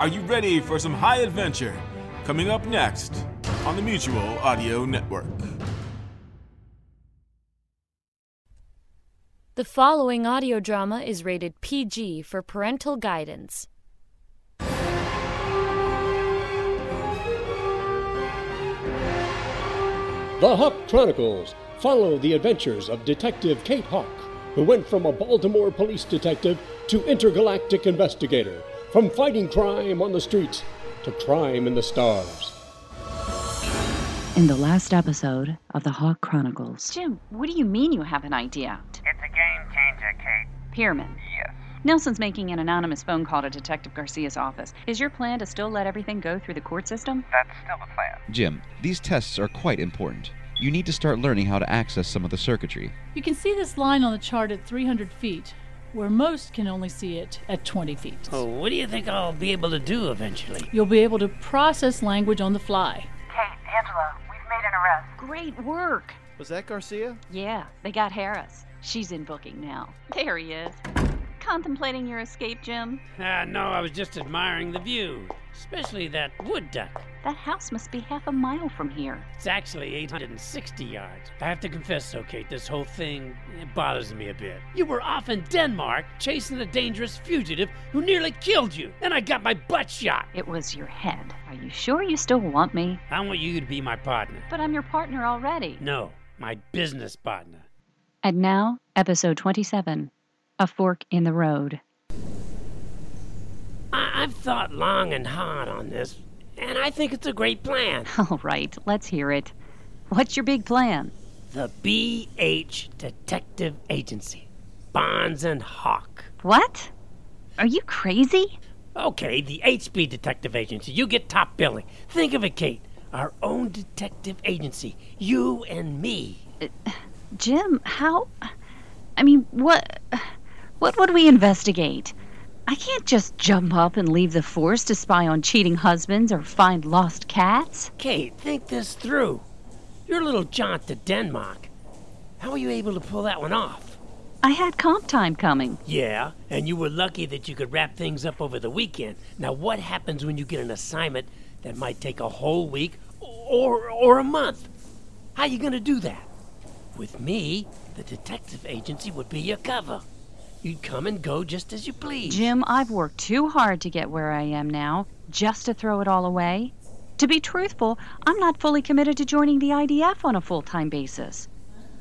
Are you ready for some high adventure? Coming up next on the Mutual Audio Network. The following audio drama is rated PG for parental guidance. The Hawk Chronicles follow the adventures of Detective Kate Hawk, who went from a Baltimore police detective to intergalactic investigator, from fighting crime on the streets to crime in the stars. In the last episode of the Hawk Chronicles, Jim, what do you mean you have an idea? It's a game changer, Kate. Pierman. Yes. Nelson's making an anonymous phone call to Detective Garcia's office. Is your plan to still let everything go through the court system? That's still the plan. Jim, these tests are quite important. You need to start learning how to access some of the circuitry. You can see this line on the chart at 300 feet, where most can only see it at 20 feet. Oh, what do you think I'll be able to do eventually? You'll be able to process language on the fly. Kate, Angela, we've made an arrest. Great work. Was that Garcia? Yeah, they got Harris. She's in booking now. There he is. Contemplating your escape, Jim? Ah, no, I was just admiring the view, especially that wood duck. That house must be half a mile from here. It's actually 860 yards. I have to confess, though, Kate, this whole thing it bothers me a bit. You were off in Denmark chasing a dangerous fugitive who nearly killed you, and I got my butt shot. It was your head. Are you sure you still want me? I want you to be my partner. But I'm your partner already. No, my business partner. and now, episode 27 A Fork in the Road. I've thought long and hard on this, and I think it's a great plan. All right, let's hear it. What's your big plan? The BH Detective Agency. Barnes and Hawk. What? Are you crazy? Okay, the HB Detective Agency. You get top billing. Think of it, Kate. Our own detective agency. You and me. Uh, Jim, how. I mean, what. What would we investigate? I can't just jump up and leave the force to spy on cheating husbands or find lost cats. Kate, think this through. Your little jaunt to Denmark. How were you able to pull that one off? I had comp time coming. Yeah, and you were lucky that you could wrap things up over the weekend. Now, what happens when you get an assignment that might take a whole week or or a month? How are you going to do that? With me, the detective agency would be your cover. You'd come and go just as you please. Jim, I've worked too hard to get where I am now, just to throw it all away. To be truthful, I'm not fully committed to joining the IDF on a full time basis.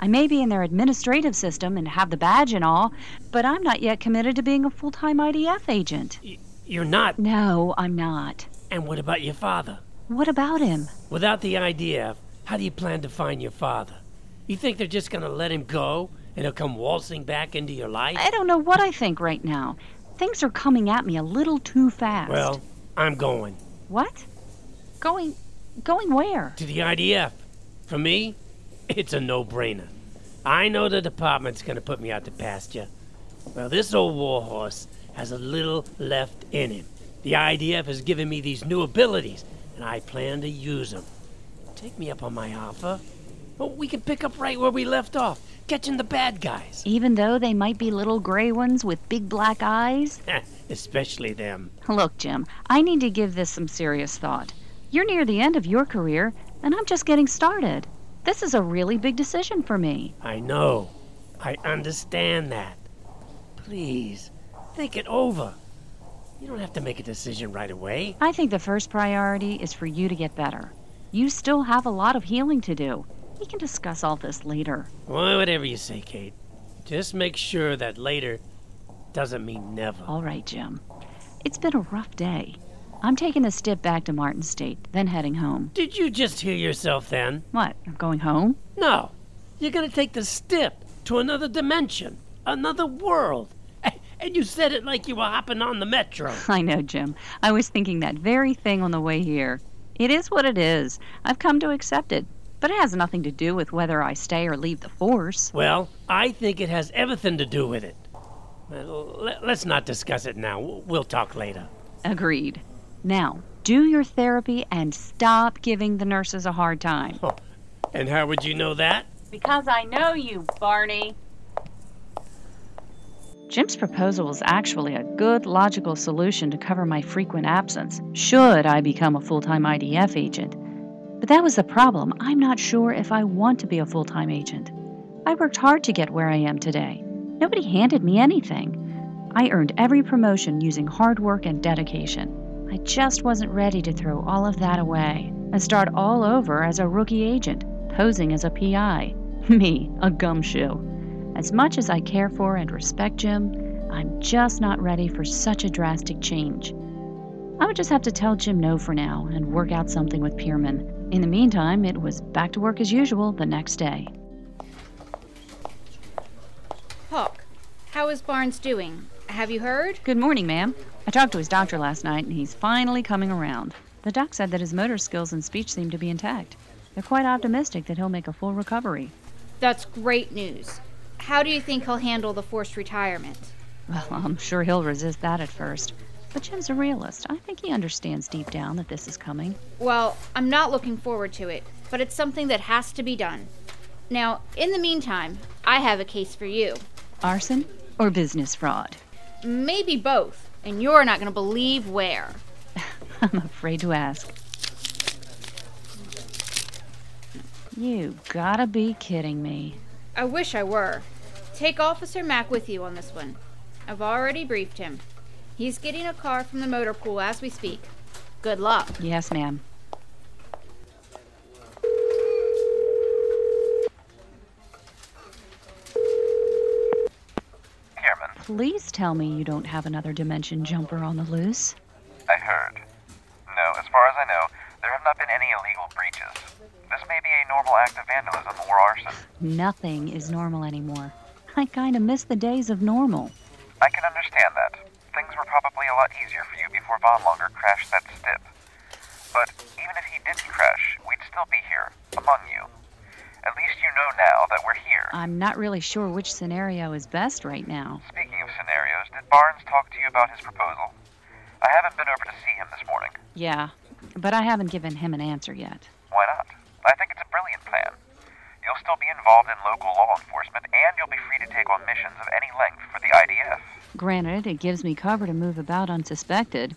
I may be in their administrative system and have the badge and all, but I'm not yet committed to being a full time IDF agent. Y- You're not. No, I'm not. And what about your father? What about him? Without the IDF, how do you plan to find your father? You think they're just going to let him go and he'll come waltzing back into your life? I don't know what I think right now. Things are coming at me a little too fast. Well, I'm going what? Going. going where? to the IDF. For me, it's a no brainer. I know the department's going to put me out to pasture. Well, this old warhorse has a little left in him. The IDF has given me these new abilities, and I plan to use them. Take me up on my offer. Well, we can pick up right where we left off, catching the bad guys. Even though they might be little gray ones with big black eyes? Especially them. Look, Jim, I need to give this some serious thought. You're near the end of your career, and I'm just getting started. This is a really big decision for me. I know. I understand that. Please, think it over. You don't have to make a decision right away. I think the first priority is for you to get better. You still have a lot of healing to do. We can discuss all this later. Well, whatever you say, Kate. Just make sure that later doesn't mean never. All right, Jim. It's been a rough day. I'm taking a step back to Martin State, then heading home. Did you just hear yourself then? What? I'm going home? No. You're gonna take the step to another dimension, another world. And you said it like you were hopping on the metro. I know, Jim. I was thinking that very thing on the way here. It is what it is. I've come to accept it. But it has nothing to do with whether I stay or leave the force. Well, I think it has everything to do with it. Let- let's not discuss it now. We'll- talk later. Agreed. Now, do your therapy and stop giving the nurses a hard time. And how would you know that? Because I know you, Barney. Jim's proposal was actually a good, logical solution to cover my frequent absence, should I become a full time IDF agent. But that was the problem. I'm not sure if I want to be a full time agent. I worked hard to get where I am today. Nobody handed me anything. I earned every promotion using hard work and dedication. I just wasn't ready to throw all of that away and start all over as a rookie agent, posing as a PI. Me, a gumshoe. As much as I care for and respect Jim, I'm just not ready for such a drastic change. I would just have to tell Jim no for now and work out something with Pierman. In the meantime, it was back to work as usual the next day. Hawk, how is Barnes doing? Have you heard? Good morning, ma'am. I talked to his doctor last night and he's finally coming around. The doc said that his motor skills and speech seem to be intact. They're quite optimistic that he'll make a full recovery. That's great news. How do you think he'll handle the forced retirement? Well, I'm sure he'll resist that at first. But Jim's a realist. I think he understands deep down that this is coming. Well, I'm not looking forward to it, but it's something that has to be done. Now, in the meantime, I have a case for you. Arson or business fraud? Maybe both, and you're not going to believe where. I'm afraid to ask. You gotta be kidding me. I wish I were. Take Officer Mack with you on this one. I've already briefed him. He's getting a car from the motor pool as we speak. Good luck. Yes, ma'am. Pierman, Please tell me you don't have another dimension jumper on the loose. I heard. No, as far as I know, there have not been any illegal breaches. This may be a normal act of vandalism or arson. Nothing is normal anymore. I kinda miss the days of normal. I can understand that. Things were probably a lot easier Longer crashed that stip. But even if he didn't crash, we'd still be here, among you. At least you know now that we're here. I'm not really sure which scenario is best right now. Speaking of scenarios, did Barnes talk to you about his proposal? I haven't been over to see him this morning. Yeah, but I haven't given him an answer yet. Why not? I think it's a brilliant plan. You'll still be involved in local law enforcement, and you'll be free to take on missions of any length for the IDF. Granted, it gives me cover to move about unsuspected,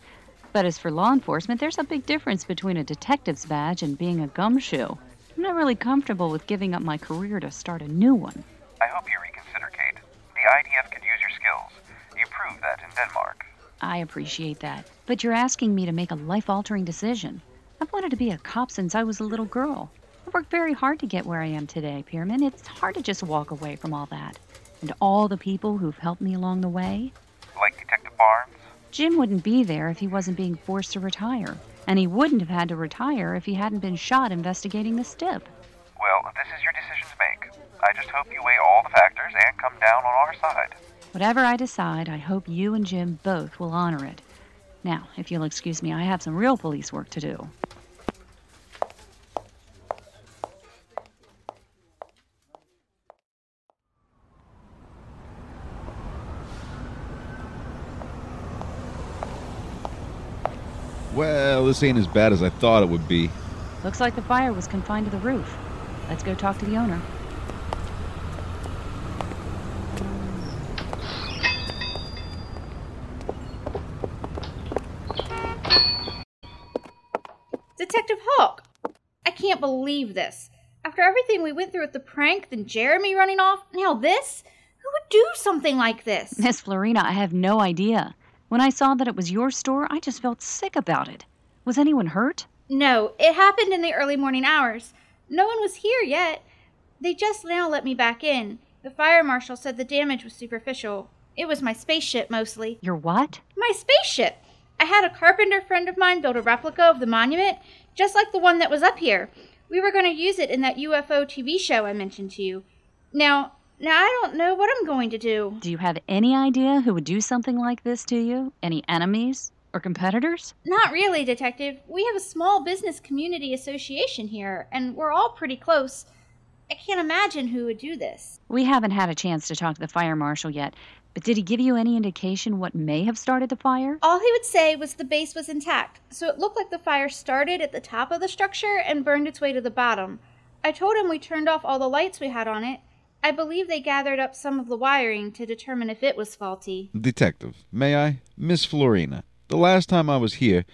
but as for law enforcement, there's a big difference between a detective's badge and being a gumshoe. I'm not really comfortable with giving up my career to start a new one. I hope you reconsider, Kate. The IDF could use your skills. You proved that in Denmark. I appreciate that, but you're asking me to make a life altering decision. I've wanted to be a cop since I was a little girl. I've worked very hard to get where I am today, Pierman. It's hard to just walk away from all that. And all the people who've helped me along the way. Like Detective Barnes? Jim wouldn't be there if he wasn't being forced to retire. And he wouldn't have had to retire if he hadn't been shot investigating the stip. Well, this is your decision to make. I just hope you weigh all the factors and come down on our side. Whatever I decide, I hope you and Jim both will honor it. Now, if you'll excuse me, I have some real police work to do. Well, this ain't as bad as I thought it would be. Looks like the fire was confined to the roof. Let's go talk to the owner. Detective Hawk! I can't believe this. After everything we went through with the prank, then Jeremy running off, now this? Who would do something like this? Miss Florina, I have no idea. When I saw that it was your store, I just felt sick about it. Was anyone hurt? No, it happened in the early morning hours. No one was here yet. They just now let me back in. The fire marshal said the damage was superficial. It was my spaceship mostly. Your what? My spaceship! I had a carpenter friend of mine build a replica of the monument, just like the one that was up here. We were going to use it in that UFO TV show I mentioned to you. Now, now I don't know what I'm going to do. Do you have any idea who would do something like this to you? Any enemies or competitors? Not really, Detective. We have a small business community association here, and we're all pretty close. I can't imagine who would do this. We haven't had a chance to talk to the fire marshal yet, but did he give you any indication what may have started the fire? All he would say was the base was intact, so it looked like the fire started at the top of the structure and burned its way to the bottom. I told him we turned off all the lights we had on it, I believe they gathered up some of the wiring to determine if it was faulty. Detective, may I? Miss Florina, the last time I was here,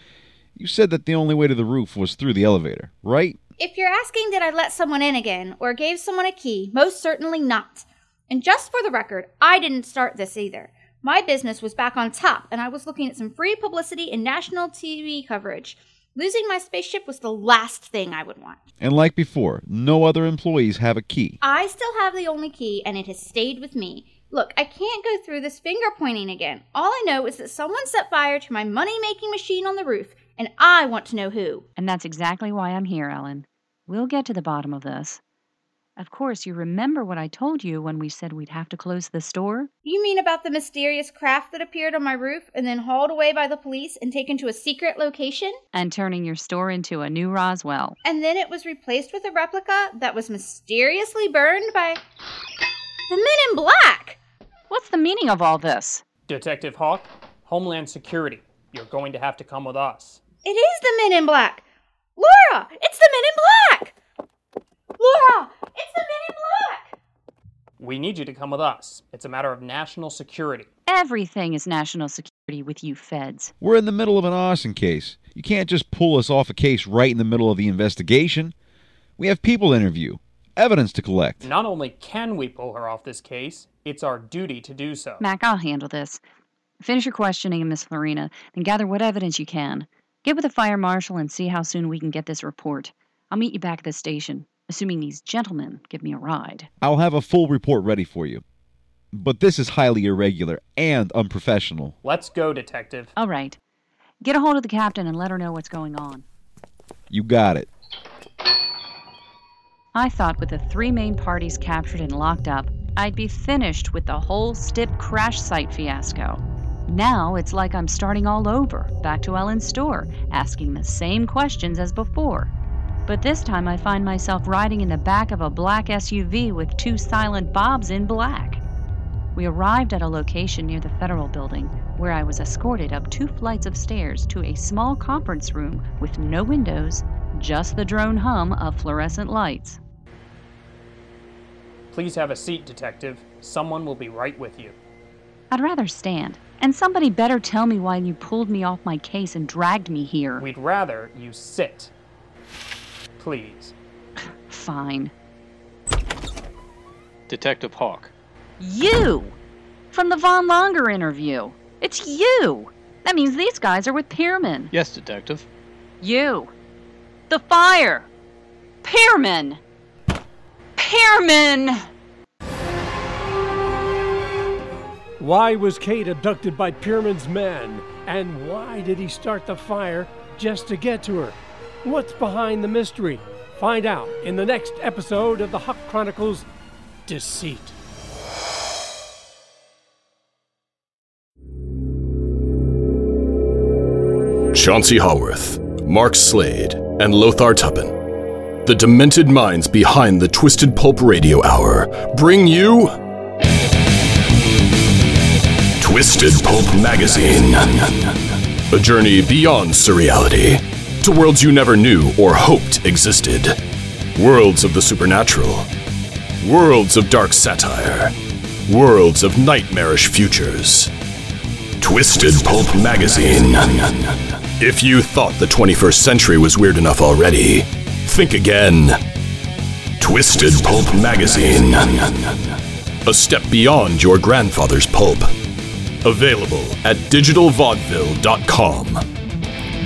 you said that the only way to the roof was through the elevator, right? If you're asking did I let someone in again or gave someone a key, most certainly not. And just for the record, I didn't start this either. My business was back on top, and I was looking at some free publicity and national TV coverage. Losing my spaceship was the last thing I would want. And like before, no other employees have a key. I still have the only key, and it has stayed with me. Look, I can't go through this finger pointing again. All I know is that someone set fire to my money making machine on the roof, and I want to know who. And that's exactly why I'm here, Ellen. We'll get to the bottom of this. Of course, you remember what I told you when we said we'd have to close the store? You mean about the mysterious craft that appeared on my roof and then hauled away by the police and taken to a secret location? And turning your store into a new Roswell. And then it was replaced with a replica that was mysteriously burned by the men in black. What's the meaning of all this? Detective Hawk, Homeland Security, you're going to have to come with us. It is the men in black. Laura, it's the men in black. Laura, it's the men in black. We need you to come with us. It's a matter of national security. Everything is national security with you feds. We're in the middle of an arson case. You can't just pull us off a case right in the middle of the investigation. We have people to interview, evidence to collect. Not only can we pull her off this case, it's our duty to do so. Mack, I'll handle this. Finish your questioning of Miss Florina, then gather what evidence you can. Get with the fire marshal and see how soon we can get this report. I'll meet you back at the station, assuming these gentlemen give me a ride. I'll have a full report ready for you. But this is highly irregular and unprofessional. Let's go, Detective. All right. Get a hold of the captain and let her know what's going on. You got it. I thought with the three main parties captured and locked up, I'd be finished with the whole Stip crash site fiasco. Now it's like I'm starting all over, back to Ellen's store, asking the same questions as before. But this time I find myself riding in the back of a black SUV with two silent bobs in black. We arrived at a location near the federal building where I was escorted up two flights of stairs to a small conference room with no windows, just the drone hum of fluorescent lights. Please have a seat, Detective. Someone will be right with you. I'd rather stand. And somebody better tell me why you pulled me off my case and dragged me here. We'd rather you sit. Please. Fine. Detective Hawk. You! From the Von Longer interview. It's you! That means these guys are with Pierman. Yes, Detective. You. The fire! Pierman! Pierman! Why was Kate abducted by Pierman's men? And why did he start the fire just to get to her? What's behind the mystery? Find out in the next episode of the Hawk Chronicles Deceit. Chauncey Haworth, Mark Slade, and Lothar Tuppen. The demented minds behind the Twisted Pulp Radio Hour bring you Twisted Pulp Magazine. A journey beyond surreality to worlds you never knew or hoped existed. Worlds of the supernatural. Worlds of dark satire. Worlds of nightmarish futures. Twisted Pulp Magazine. If you thought the 21st century was weird enough already, think again. Twisted Pulp Magazine. A step beyond your grandfather's pulp. Available at digitalvaudeville.com.